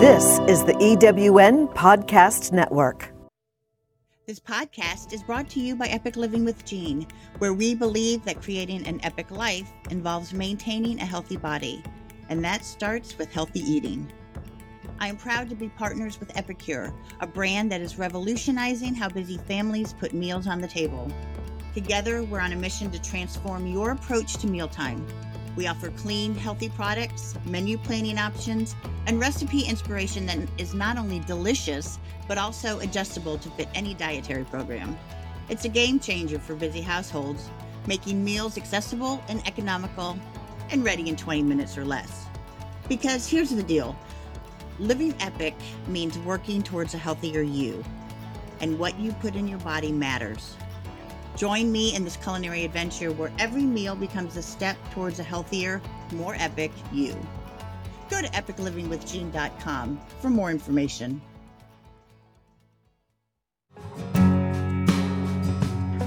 This is the EWN Podcast Network. This podcast is brought to you by Epic Living with Jean, where we believe that creating an epic life involves maintaining a healthy body, and that starts with healthy eating. I am proud to be partners with Epicure, a brand that is revolutionizing how busy families put meals on the table. Together, we're on a mission to transform your approach to mealtime. We offer clean, healthy products, menu planning options, and recipe inspiration that is not only delicious, but also adjustable to fit any dietary program. It's a game changer for busy households, making meals accessible and economical and ready in 20 minutes or less. Because here's the deal living epic means working towards a healthier you, and what you put in your body matters. Join me in this culinary adventure where every meal becomes a step towards a healthier, more epic you. Go to epiclivingwithjean.com for more information.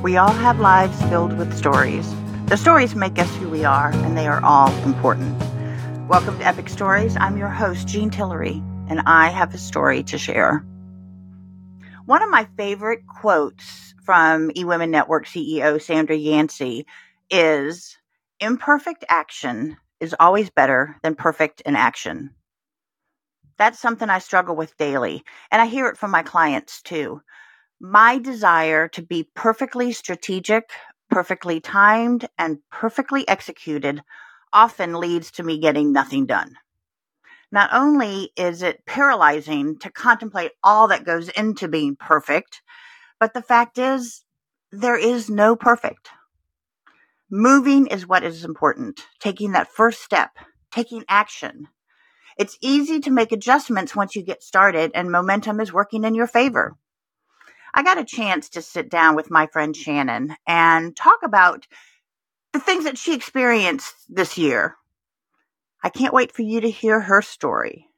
We all have lives filled with stories. The stories make us who we are, and they are all important. Welcome to Epic Stories. I'm your host, Jean Tillery, and I have a story to share. One of my favorite quotes from eWomen Network CEO Sandra Yancey is imperfect action is always better than perfect inaction. That's something I struggle with daily, and I hear it from my clients too. My desire to be perfectly strategic, perfectly timed, and perfectly executed often leads to me getting nothing done. Not only is it paralyzing to contemplate all that goes into being perfect, but the fact is, there is no perfect. Moving is what is important, taking that first step, taking action. It's easy to make adjustments once you get started and momentum is working in your favor. I got a chance to sit down with my friend Shannon and talk about the things that she experienced this year I can't wait for you to hear her story.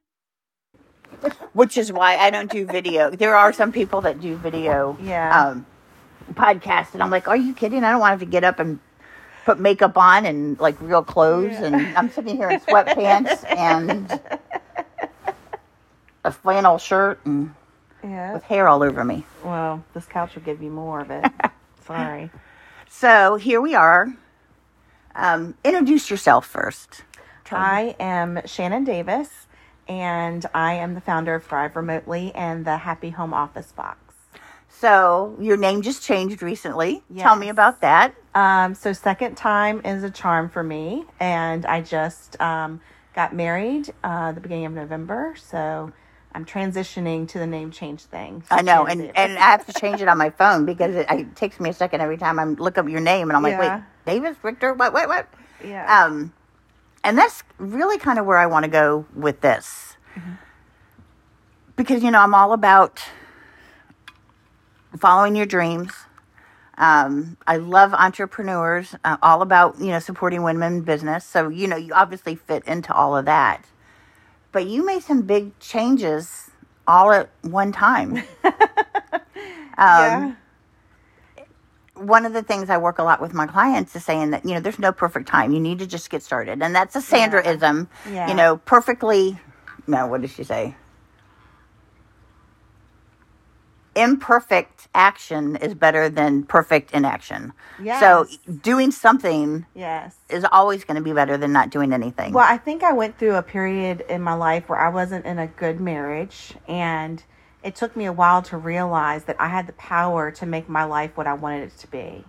Which is why I don't do video. There are some people that do video Yeah. um, podcast, and I'm like, are you kidding? I don't want to get up and put makeup on and like real clothes, and I'm sitting here in sweatpants and a flannel shirt and yeah. with hair all over me. Well, this couch will give you more of it. Sorry. So here we are. Um, introduce yourself first. I am Shannon Davis, and I am the founder of Thrive Remotely and the Happy Home Office Box. So your name just changed recently. Tell me about that. Um, so, second time is a charm for me, and I just um, got married uh, the beginning of November. So, I'm transitioning to the name change thing. So I know, and and I have to change it on my phone because it, it takes me a second every time I look up your name, and I'm like, Yeah. wait, Davis, Victor, what, what, what? yeah. Um, and that's really kind of where I want to go with this, because you know I'm all about following your dreams. Um, I love entrepreneurs, uh, all about you know supporting women in business. So you know you obviously fit into all of that, but you made some big changes all at one time. yeah. One of the things I work a lot with my clients is saying that, you know, there's no perfect time. You need to just get started. And that's a Sandraism. Yeah. You know, perfectly, no, what did she say? Imperfect action is better than perfect inaction. Yes. So doing something Yes. is always going to be better than not doing anything. Well, I think I went through a period in my life where I wasn't in a good marriage, and it took me a while to realize that I had the power to make my life what I wanted it to be.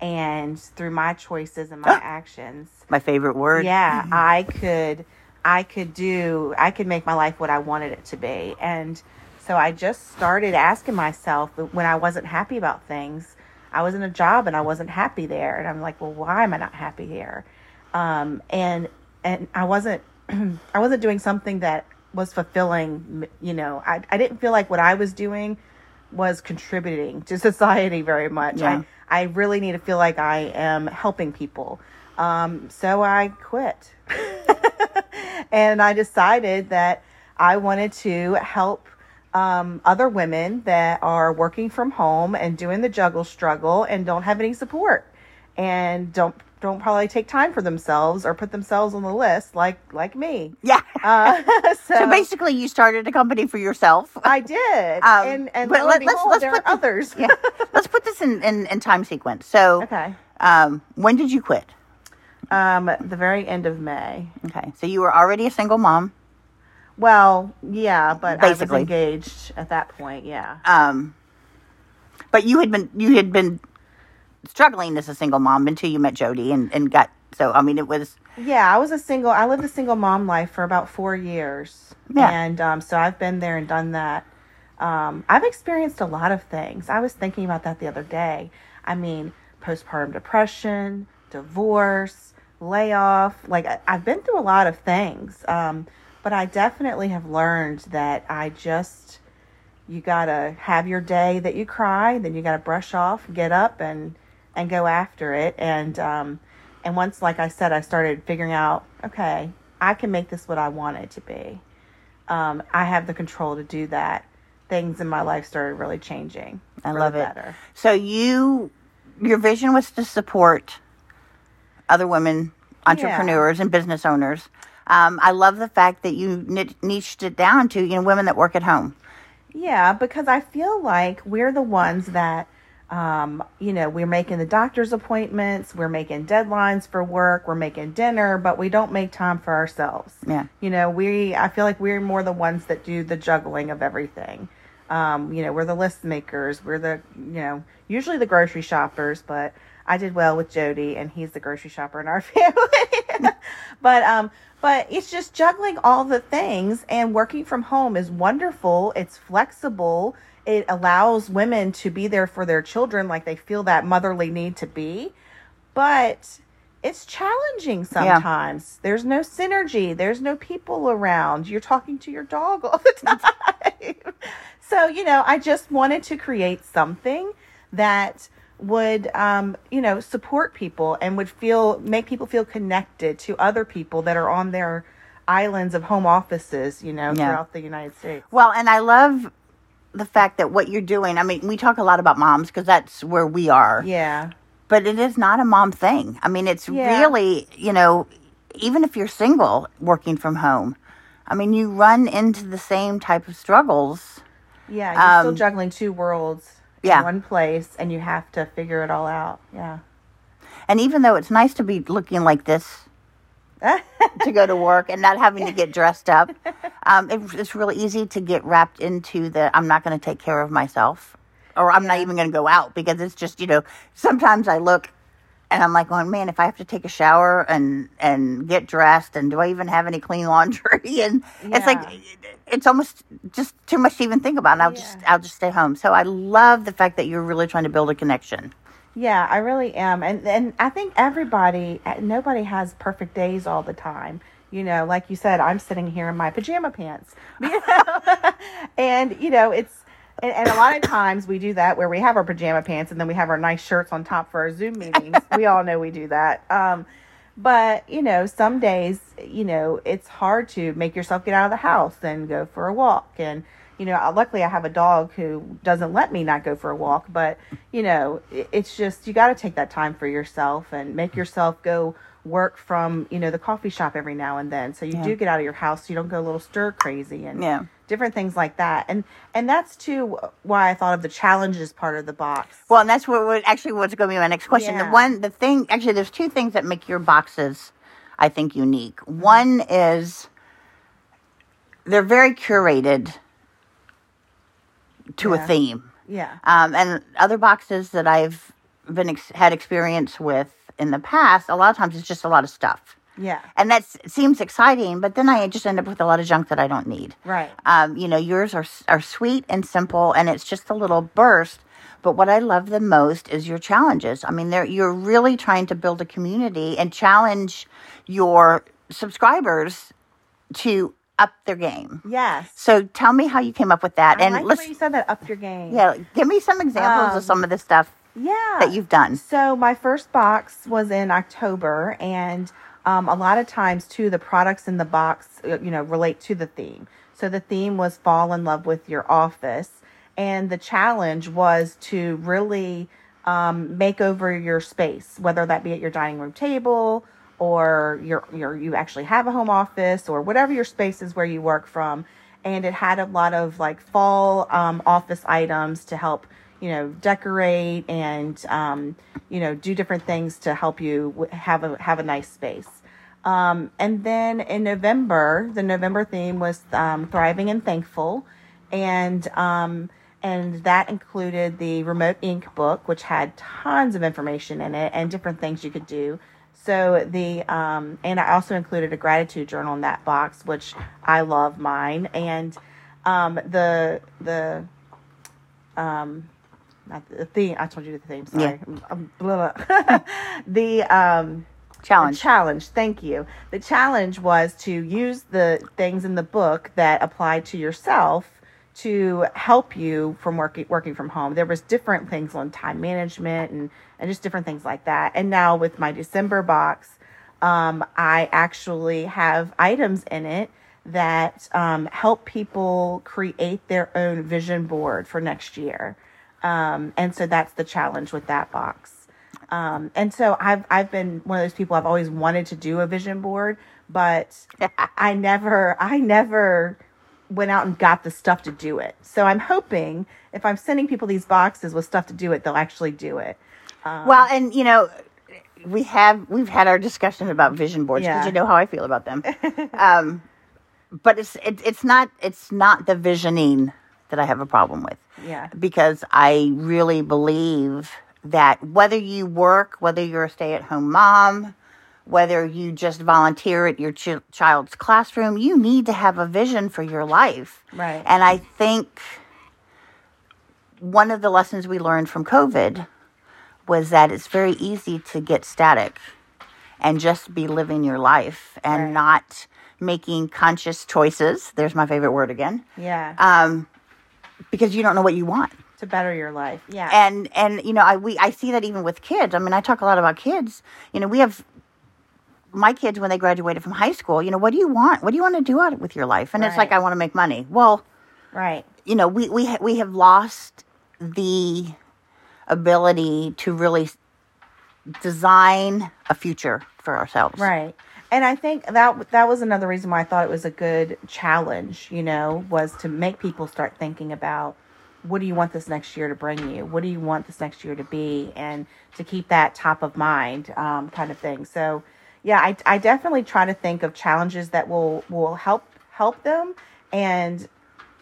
And through my choices and my actions, my favorite word. yeah, I could I could do I could make my life what I wanted it to be. And so I just started asking myself when I wasn't happy about things. I was in a job and I wasn't happy there and I'm like, "Well, why am I not happy here?" Um and and I wasn't I wasn't doing something that was fulfilling, you know. I I didn't feel like what I was doing was contributing to society very much. Yeah. I I really need to feel like I am helping people. Um, so I quit. and I decided that I wanted to help um, other women that are working from home and doing the juggle struggle and don't have any support and don't don't probably take time for themselves or put themselves on the list like like me. Yeah. Uh, so, so basically, you started a company for yourself. I did, Um, and and but let- and let's- let's there put are the- others. yeah. Let's put this in, in, in time sequence. So, okay. um, when did you quit? Um, the very end of May. Okay. So you were already a single mom. Well, yeah, but I was Basically. engaged at that point. Yeah. Um, but you had been you had been struggling as a single mom until you met Jody and, and got so I mean it was Yeah, I was a single. I lived a single mom life for about four years, Yeah. and um, so I've been there and done that. Um, I've experienced a lot of things. I was thinking about that the other day. I mean, postpartum depression, divorce, layoff. Like I- I've been through a lot of things, um, but I definitely have learned that I just you gotta have your day that you cry, then you gotta brush off, get up, and and go after it. And um, and once, like I said, I started figuring out, okay, I can make this what I want it to be. Um, I have the control to do that. Things in my life started really changing. I love it. better. So you your vision was to support other women entrepreneurs and business owners. Um, I love the fact that you niched it down to you know women that work at home. Yeah, because I feel like we're the ones that, um, you know, we're making the doctor's appointments, we're making deadlines for work, we're making dinner, but we don't make time for ourselves. Yeah. You know, we, I feel like we're more the ones that do the juggling of everything. Um, you know, we're the list makers, we're the, you know, usually the grocery shoppers, but I did well with Jody and he's the grocery shopper in our family. but, um, but it's just juggling all the things and working from home is wonderful. It's flexible. It allows women to be there for their children like they feel that motherly need to be. But it's challenging sometimes. There's no synergy. There's no people around. You're talking to your dog all the time. so, you know, I just wanted to create something that would um, you know support people and would feel make people feel connected to other people that are on their islands of home offices you know Yeah. throughout the united states Well, and I love the fact that what you're doing. I mean, we talk a lot about moms because that's where we are. yeah but it is not a mom thing. I mean, it's Yeah. really, you know, even if you're single working from home, I mean, you run into the same type of struggles. yeah you're still Um, juggling two worlds yeah. in one place and you have to figure it all out yeah And even though it's nice to be looking like this to go to work and not having to get dressed up, um, it, it's really easy to get wrapped into the I'm not going to take care of myself or I'm not even going to go out because it's just, you know, sometimes I look and I'm like, going, man, if I have to take a shower and and get dressed, and do I even have any clean laundry? And it's like it's almost just too much to even think about. And I'll just I'll just stay home. So I love the fact that you're really trying to build a connection. Yeah, I really am. And and I think everybody eh, nobody has perfect days all the time. You know, like you said, I'm sitting here in my pajama pants. You know? and you know, it's and, and a lot of times we do that where we have our pajama pants and then we have our nice shirts on top for our Zoom meetings. we all know we do that. Um but you know, some days, you know, it's hard to make yourself get out of the house and go for a walk. And you know, luckily I have a dog who doesn't let me not go for a walk. But you know, it's just you got to take that time for yourself and make mm-hmm. yourself go work from you know the coffee shop every now and then. So you Yeah. do get out of your house, so you don't go a little stir crazy and Yeah. different things like that. And and that's too why I thought of the challenges part of the box. Well, and that's what, what actually what's going to be my next question. The one, the thing, actually, there's two things that make your boxes, I think, unique. One is they're very curated to a theme, yeah. um, and other boxes that I've been ex- had experience with in the past, a lot of times it's just a lot of stuff. Yeah. And that seems exciting, but then I just end up with a lot of junk that I don't need. Right. Um, you know, yours are are sweet and simple, and it's just a little burst. But what I love the most is your challenges. I mean, you're really trying to build a community and challenge your subscribers to up their game. Yes. So tell me how you came up with that, I and like let's you said that up your game. yeah, give me some examples Um, of some of the stuff Yeah. that you've done. So my first box was in October, and um, a lot of times too, the products in the box, uh, you know, relate to the theme. So the theme was fall in love with your office, and the challenge was to really um, make over your space, whether that be at your dining room table or your your you actually have a home office or whatever your space is where you work from. And it had a lot of like fall um, office items to help you know decorate and um, you know do different things to help you have a have a nice space. Um, and then in November, the November theme was um, thriving and thankful, and um, and that included the Remote Inc book, which had tons of information in it and different things you could do. So the um, and I also included a gratitude journal in that box, which I love mine, and um, the the um, not the theme. I told you the theme. Sorry, Um, blah, blah. the um Challenge. the challenge. Thank you. The challenge was to use the things in the book that apply to yourself to help you from working working from home. There was different things on time management and and just different things like that. And now with my December box, um, I actually have items in it that um, help people create their own vision board for next year. Um, and so that's the challenge with that box. Um, and so I've I've been one of those people I've always wanted to do a vision board, but I never I never went out and got the stuff to do it. So I'm hoping if I'm sending people these boxes with stuff to do it, they'll actually do it. Well, and you know, we have we've had our discussion about vision boards because Yeah. you know how I feel about them. um, but it's it, it's not it's not the visioning that I have a problem with. Yeah. Because I really believe that whether you work, whether you're a stay-at-home mom, whether you just volunteer at your ch- child's classroom, you need to have a vision for your life. Right. And I think one of the lessons we learned from COVID was that it's very easy to get static and just be living your life and Right. not making conscious choices. There's my favorite word again. Yeah. Um, because you don't know what you want. to better your life. Yeah. And and you know, I we I see that even with kids. I mean, I talk a lot about kids. You know, we have my kids when they graduated from high school. You know, what do you want? What do you want to do out with your life? And it's like I want to make money. Well, right. you know, we we ha- we have lost the ability to really design a future for ourselves. Right. And I think that that was another reason why I thought it was a good challenge, you know, was to make people start thinking about what do you want this next year to bring you? What do you want this next year to be? And to keep that top of mind um, kind of thing. So, yeah, I, I definitely try to think of challenges that will will help help them and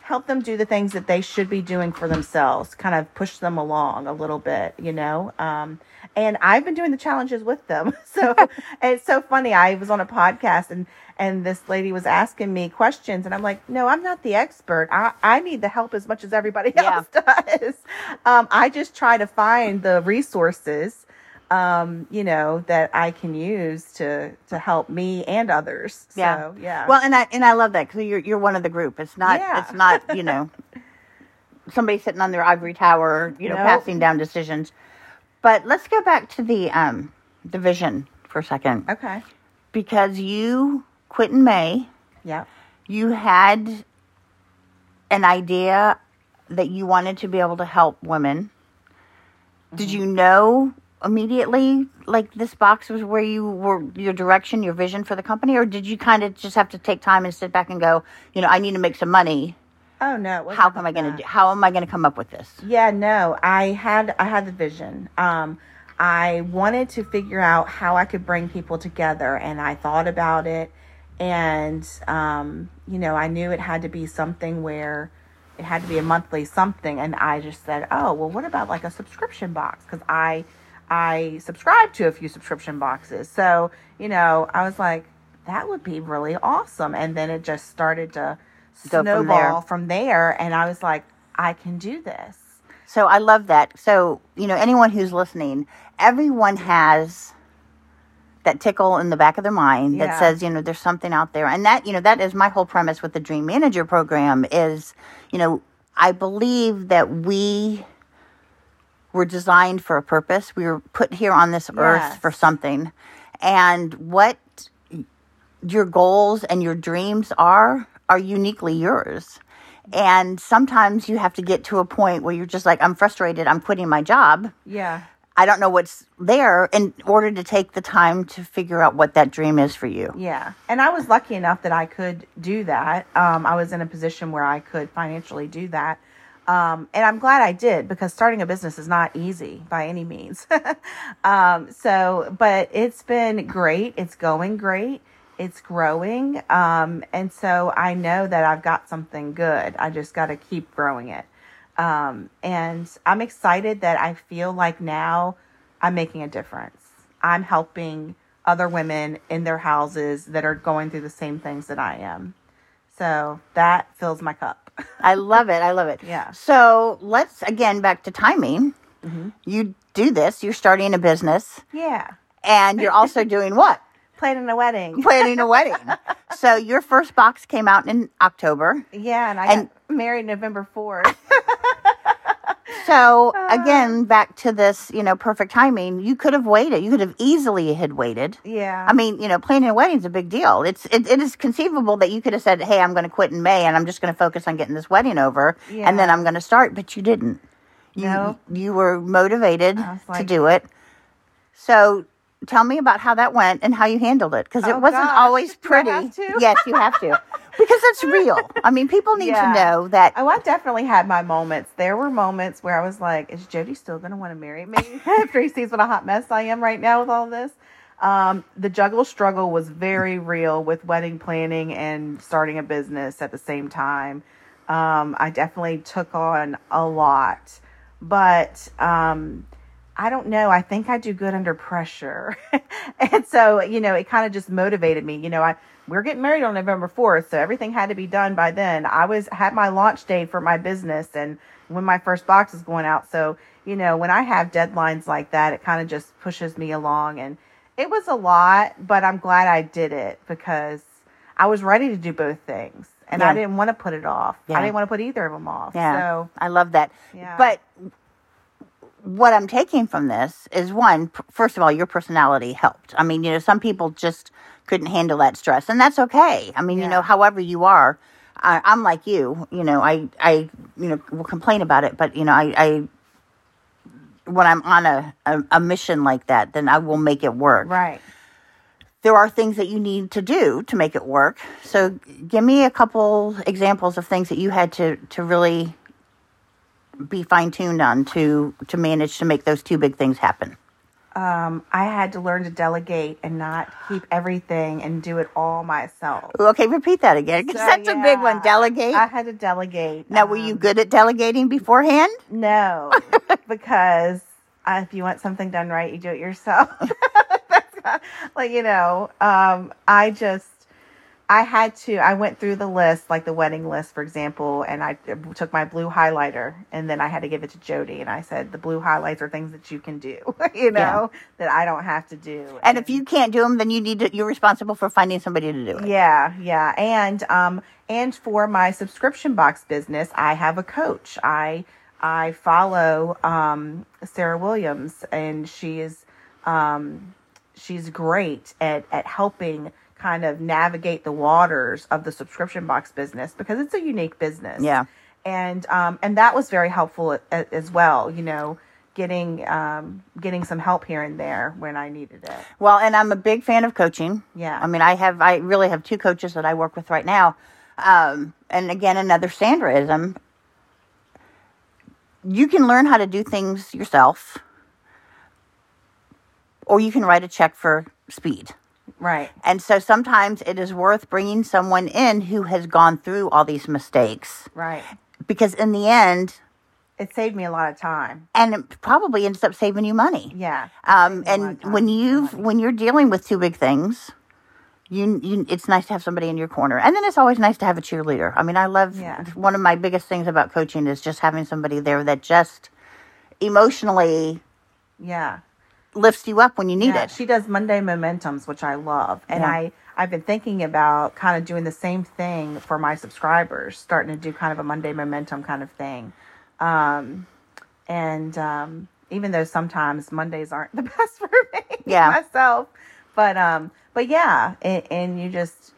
help them do the things that they should be doing for themselves kind of push them along a little bit you know? Um, and i've been doing the challenges with them. So it's so funny. I was on a podcast and and this lady was asking me questions and i'm like no i'm not the expert. I, I need the help as much as everybody Yeah. else does. Um, i just try to find the resources um, you know that i can use to to help me and others Yeah. so yeah Well, and I and I love that because you're you're one of the group. It's not Yeah. it's not you know somebody sitting on their ivory tower, you know, Nope. passing down decisions. But let's go back to the um the vision for a second okay because you quit in May. yeah You had an idea that you wanted to be able to help women. Did Mm-hmm. you know immediately like this box was where you were your direction, your vision for the company or did you kind of just have to take time and sit back and go, you know, I need to make some money. Oh no! How am I going to do how am I going to come up with this? Yeah, no. I had I had the vision. Um, I wanted to figure out how I could bring people together, and I thought about it, and um, you know, I knew it had to be something where it had to be a monthly something, and I just said, oh, well, what about like a subscription box? Because I I subscribe to a few subscription boxes, so you know, I was like, that would be really awesome, and then it just started to Go from there. snowball from there, and I was like, I can do this. So I love that. So, you know, anyone who's listening, everyone has that tickle in the back of their mind that says, you know, there's something out there. And that, you know, that is my whole premise with the Dream Manager program is, you know, I believe that we were designed for a purpose. We were put here on this earth for something. And what your goals and your dreams are are uniquely yours. And sometimes you have to get to a point where you're just like, I'm frustrated, I'm quitting my job. Yeah. I don't know what's there in order to take the time to figure out what that dream is for you. Yeah. And I was lucky enough that I could do that. Um, I was in a position where I could financially do that. Um, and I'm glad I did because starting a business is not easy by any means. um, so, but it's been great. It's going great. It's growing. Um, and so I know that I've got something good. I just got to keep growing it. Um, and I'm excited that I feel like now I'm making a difference. I'm helping other women in their houses that are going through the same things that I am. So that fills my cup. I love it. I love it. Yeah. So let's again back to timing. Mm-hmm. You do this, you're starting a business, yeah. and you're also doing what? Planning a wedding. Planning a wedding. So your first box came out in October. Yeah, and I And- got married November 4th. So ah. again, back to this, you know, perfect timing. You could have waited. You could have easily had waited. yeah. I mean, you know, planning a wedding is a big deal. It's it, it is conceivable that you could have said, "Hey, I'm going to quit in May, and I'm just going to focus on getting this wedding over, and then I'm going to start." But you didn't. You No. you were motivated was to do it. So tell me about how that went and how you handled it because it Oh, wasn't gosh. always pretty. Yes, you have to because it's real. I mean, people need Yeah. to know that. Oh, I definitely had my moments. There were moments where I was like, is Jody still going to want to marry me after he sees what a hot mess I am right now with all this? Um, the juggle struggle was very real with wedding planning and starting a business at the same time. Um, I definitely took on a lot, but um, I don't know. I think I do good under pressure. and so, you know, it kind of just motivated me. You know, I we're getting married on November 4th, so everything had to be done by then. I was had my launch date for my business and when my first box is going out. So, you know, when I have deadlines like that, it kind of just pushes me along and it was a lot, but I'm glad I did it because I was ready to do both things. And Yeah. I didn't want to put it off. Yeah. I didn't want to put either of them off. Yeah, So, I love that. Yeah. But what I'm taking from this is one, first of all, your personality helped. I mean, you know, some people just couldn't handle that stress, and that's okay. I mean, you know, however you are, I, I'm like you. You know, I, I, you know, will complain about it, but you know, I, I when I'm on a, a, a mission like that, then I will make it work. right. There are things that you need to do to make it work. So, give me a couple examples of things that you had to to really be fine tuned on to to manage to make those two big things happen. um, I had to learn to delegate and not keep everything and do it all myself. Okay, repeat that again because So, that's a big one. Delegate. I had to delegate. now, were you Um, good at delegating beforehand? No, because uh, if you want something done right, you do it yourself. Like you know, um, I just I had to. I went through the list, like the wedding list, for example, and I took my blue highlighter, and then I had to give it to Jody, and I said the blue highlights are things that you can do, you know, that I don't have to do. And if you can't do them, then you need to. You're responsible for finding somebody to do it. Yeah, yeah. And um and for my subscription box business, I have a coach. I I follow um Sarah Williams and she is um she's great at at helping kind of navigate the waters of the subscription box business because it's a unique business. Yeah. And um and that was very helpful as well, you know, getting um getting some help here and there when I needed it. Well, and I'm a big fan of coaching. Yeah. I mean, I have, I really have two coaches that I work with right now. Um, and again, another Sandraism. You can learn how to do things yourself, or you can write a check for speed. Right. And so sometimes it is worth bringing someone in who has gone through all these mistakes Right. because, in the end, It saved me a lot of time. and it probably ends up saving you money. Yeah. Um, Saved me a lot and when you've when you're dealing with two big things, you, you it's nice to have somebody in your corner, and then it's always nice to have a cheerleader. I mean, I love Yeah. one of my biggest things about coaching is just having somebody there that just emotionally yeah. Lifts you up when you need yeah. it. She does Monday momentums, which I love. And Yeah. I I've been thinking about kind of doing the same thing for my subscribers, starting to do kind of a Monday momentum kind of thing. Um and um even though sometimes Mondays aren't the best for me Yeah. myself, but um but yeah, and, and you just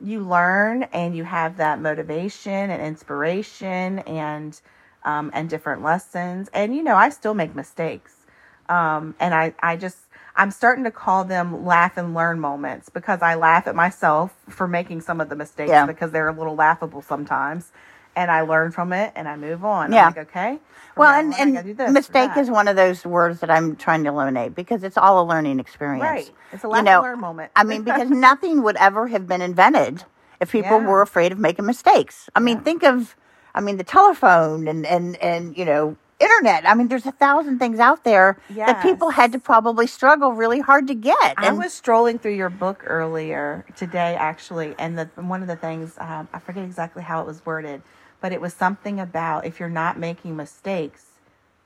you learn and you have that motivation and inspiration and um, and different lessons. And you know, I still make mistakes, um, and I I just I'm starting to call them laugh and learn moments because I laugh at myself for making some of the mistakes Yeah. because they're a little laughable sometimes. And I learn from it and I move on. Yeah. I'm like, okay. Well, and, on, I gotta do and mistake is one of those words that I'm trying to eliminate because it's all a learning experience. Right. It's a You laugh know, and learn moment. I mean, because nothing would ever have been invented if people Yeah. were afraid of making mistakes. I mean, Yeah. think of, I mean, the telephone and, and, and, you know, internet. I mean, there's a thousand things out there that people had to probably struggle really hard to get. I was strolling through your book earlier today, actually, and the, one of the things um, I forget exactly how it was worded, but it was something about if you're not making mistakes,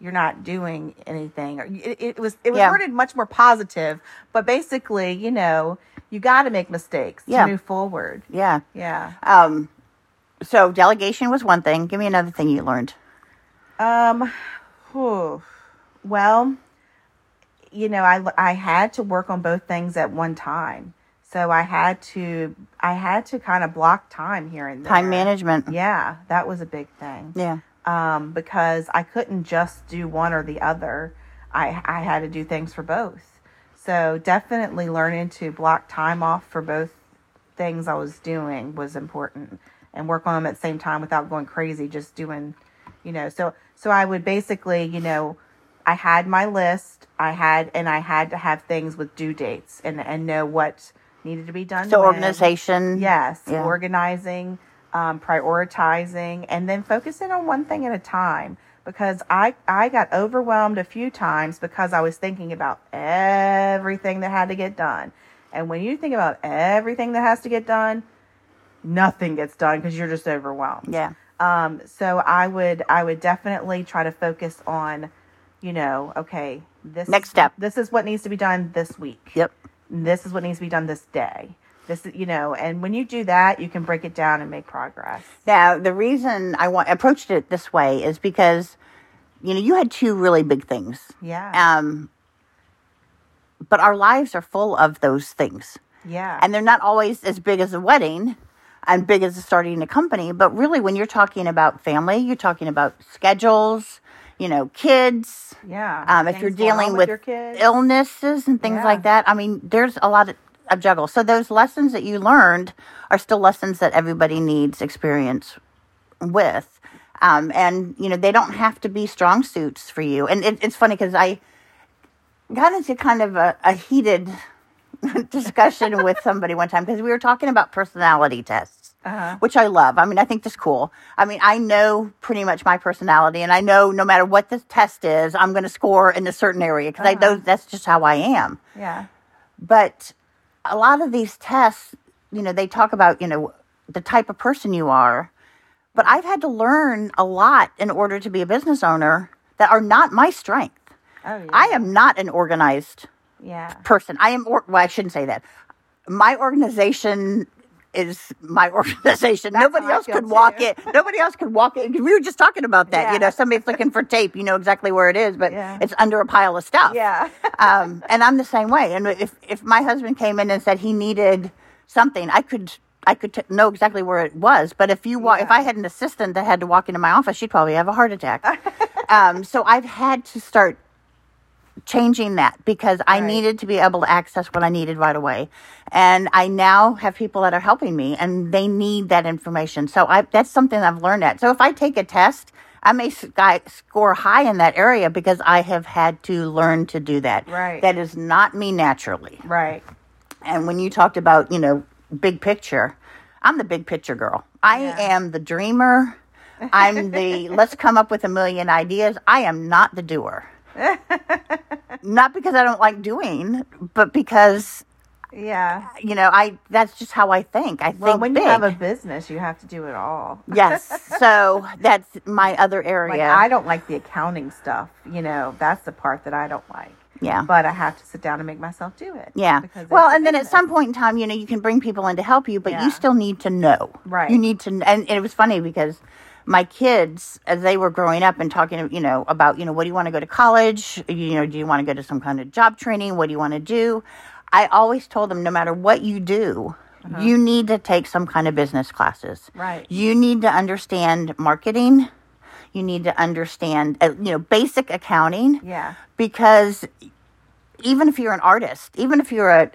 you're not doing anything. Or it, it was it was Yeah. worded much more positive, but basically, you know, you got to make mistakes Yeah. to move forward. yeah. Yeah. Um, so delegation was one thing. Give me another thing you learned. Um, whew. well, you know, I I had to work on both things at one time, so I had to I had to kind of block time here and there. Time management. Yeah, that was a big thing. Yeah. Um, because I couldn't just do one or the other. I I had to do things for both. So definitely learning to block time off for both things I was doing was important and work on them at the same time without going crazy just doing you know so so I would basically you know I had my list I had and I had to have things with due dates and and know what needed to be done So when. organization. Yes, Yeah. organizing, um, prioritizing, and then focusing on one thing at a time. Because I I got overwhelmed a few times because I was thinking about everything that had to get done, and when you think about everything that has to get done, nothing gets done because you're just overwhelmed. Yeah. Um, so I would I would definitely try to focus on, you know, okay, this Next step. This is what needs to be done this week Yep. this is what needs to be done this day this is you know and when you do that you can break it down and make progress Now, the reason I want approached it this way is because, you know, you had two really big things. yeah Um, but our lives are full of those things. yeah And they're not always as big as a wedding and big as starting a company. But really, when you're talking about family, you're talking about schedules, you know, kids. yeah Um, if you're dealing with, kids. illnesses and things Yeah. like that, I mean, there's a lot of, of juggle. So those lessons that you learned are still lessons that everybody needs experience with. Um, and you know they don't have to be strong suits for you. And it, it's funny because I got into kind of a, a heated discussion with somebody one time because we were talking about personality tests, Uh-huh. which I love. I mean, I think that's cool. I mean, I know pretty much my personality, and I know no matter what the test is, I'm going to score in a certain area because I know that's just how I am. yeah But a lot of these tests, you know, they talk about, you know, the type of person you are. But I've had to learn a lot in order to be a business owner that are not my strength. oh yeah I am not an organized yeah person. I am, or, well, I shouldn't say that. My organization is my organization. Nobody else could walk too. it. Nobody else could walk it. We were just talking about that. You know, somebody's looking for tape. You know exactly where it is, but Yeah. it's under a pile of stuff yeah um, and I'm the same way. And if if my husband came in and said he needed something, I could I could t- know exactly where it was. But if you wa- if I had an assistant that had to walk into my office, she'd probably have a heart attack. um, so I've had to start changing that because I Right. needed to be able to access what I needed right away. And I now have people that are helping me and they need that information. So I that's something I've learned at. So if I take a test, I may sky, score high in that area because I have had to learn to do that. Right. That is not me naturally. right And when you talked about, you know, big picture, I'm the big picture girl. I Yeah. am the dreamer. I'm the let's come up with a million ideas. I am not the doer. not because I don't like doing, but because yeah you know, I that's just how I think. I well think when big. you have a business you have to do it all yes. So that's my other area. like i don't like the accounting stuff you know that's the part that i don't like yeah. but i have to sit down and make myself do it Yeah. because Well, and then at some point in time, you know, you can bring people in to help you, but Yeah. you still need to know. Right. You need to, and, and it was funny because my kids, as they were growing up and talking, you know, about, you know, what do you want to go to college? You know, do you want to go to some kind of job training? What do you want to do? I always told them, no matter what you do, you need to take some kind of business classes. Right. You need to understand marketing. You need to understand, uh, you know, basic accounting. Yeah. Because even if you're an artist, even if you're a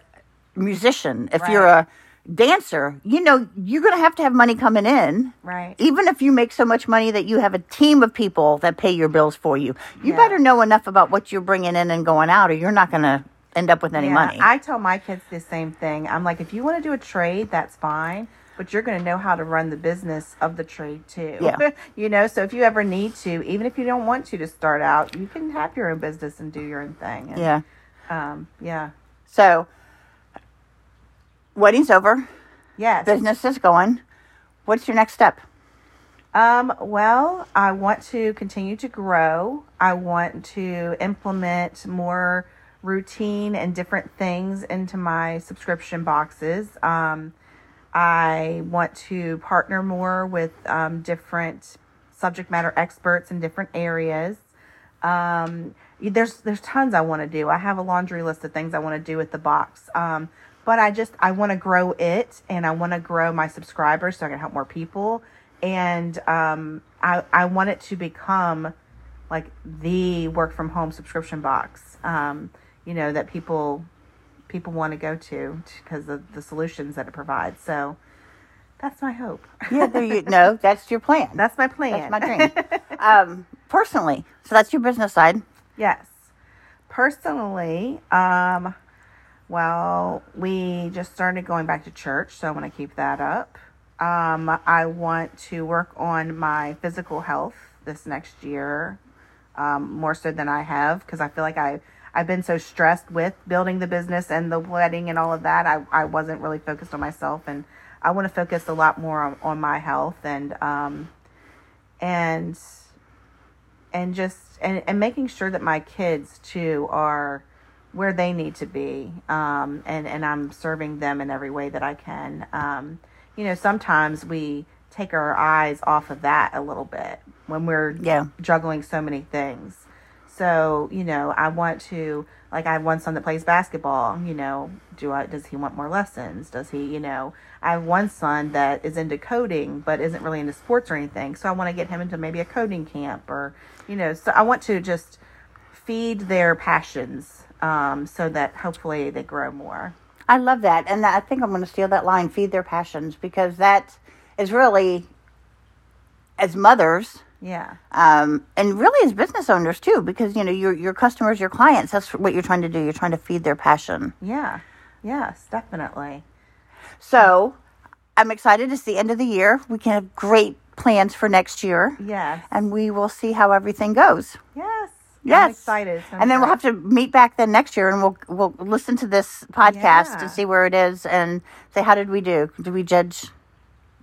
musician, if you're a dancer, you know, you're going to have to have money coming in. Right. Even if you make so much money that you have a team of people that pay your bills for you, you Yeah. better know enough about what you're bringing in and going out, or you're not going to end up with any Yeah, money. I tell my kids the same thing. I'm like, if you want to do a trade, that's fine, but you're going to know how to run the business of the trade too. Yeah. you know, so if you ever need to, even if you don't want to to start out, you can have your own business and do your own thing. And, yeah. Um. Yeah. So, wedding's over, Yes. business is going. What's your next step? Um, well, I want to continue to grow. I want to implement more routine and different things into my subscription boxes. Um, I want to partner more with um, different subject matter experts in different areas. Um, there's there's tons I want to do. I have a laundry list of things I want to do with the box. Um, but I just I want to grow it and I want to grow my subscribers so I can help more people. And um, I I want it to become like the work from home subscription box. Um, you know that people people want to go to because of the solutions that it provides. So that's my hope. Yeah, there you no, that's your plan. That's my plan. That's my dream. um, personally, so that's your business side. Yes. Personally, um, well, we just started going back to church, so I want to keep that up. Um, I want to work on my physical health this next year, um, more so than I have, because I feel like I I've been so stressed with building the business and the wedding and all of that. I, I wasn't really focused on myself, and I want to focus a lot more on, on my health and um, and and just and, and making sure that my kids too are where they need to be um, and and i'm serving them in every way that i can. Um, you know sometimes we take our eyes off of that a little bit when we're Yeah. juggling so many things. So you know i want to like i have one son that plays basketball you know do i does he want more lessons? Does he you know i have one son that is into coding but isn't really into sports or anything so i want to get him into maybe a coding camp or you know so i want to just feed their passions um, so that hopefully they grow more I love that, and I think I'm going to steal that line: "Feed their passions," because that is really, as mothers, yeah um, and really as business owners too, because you know your your customers, your clients. That's what you're trying to do. You're trying to feed their passion. yeah yes definitely So, I'm excited. It's the end of the year. We can have great plans for next year, yes and we will see how everything goes. yes Yes. I'm excited gonna And then we'll have to meet back then next year, and we'll we'll listen to this podcast Yeah. and see where it is, and say how did we do? Did we judge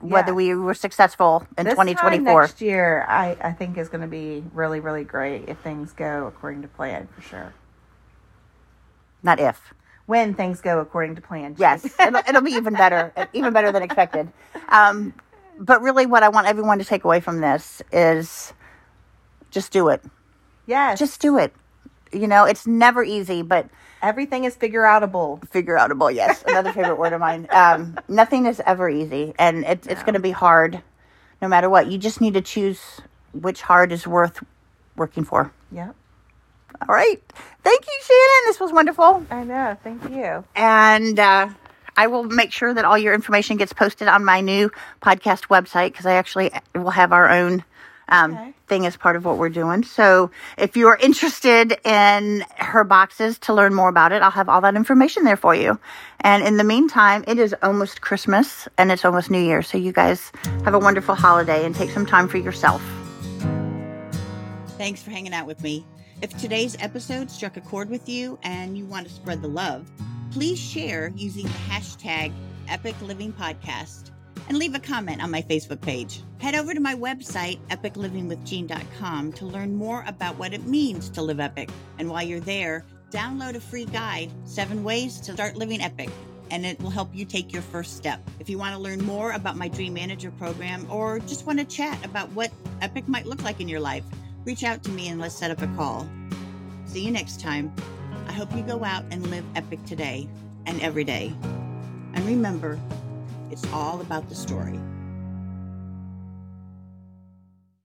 whether we were successful in This twenty twenty time next year, I, I think is going to be really, really great if things go according to plan for sure. Not if. When things go according to plan. Yes, it'll, it'll be even better, even better than expected. Um, but really, what I want everyone to take away from this is just do it. Yes. Just do it. You know, it's never easy, but everything is figure outable. figure outable. Yes, another favorite word of mine. Um, nothing is ever easy, and it, it's going to be hard, no matter what. You just need to choose which hard is worth working for. Yep. All right. Thank you, Shannon. This was wonderful, I know. Thank you. and uh, I will make sure that all your information gets posted on my new podcast website because I actually will have our own. Um, Okay. Thing as part of what we're doing. So, if you are interested in her boxes to learn more about it, I'll have all that information there for you. And in the meantime, it is almost Christmas and it's almost New Year. So, you guys have a wonderful holiday and take some time for yourself. Thanks for hanging out with me. If today's episode struck a chord with you and you want to spread the love, please share using the hashtag Epic Living Podcast and leave a comment on my Facebook page. Head over to my website, epiclivingwithjean.com, to learn more about what it means to live epic. And while you're there, download a free guide, Seven Ways to Start Living Epic and it will help you take your first step. If you want to learn more about my Dream Manager program or just want to chat about what Epic might look like in your life, reach out to me and let's set up a call. See you next time. I hope you go out and live epic today and every day. And remember, It's all about the story.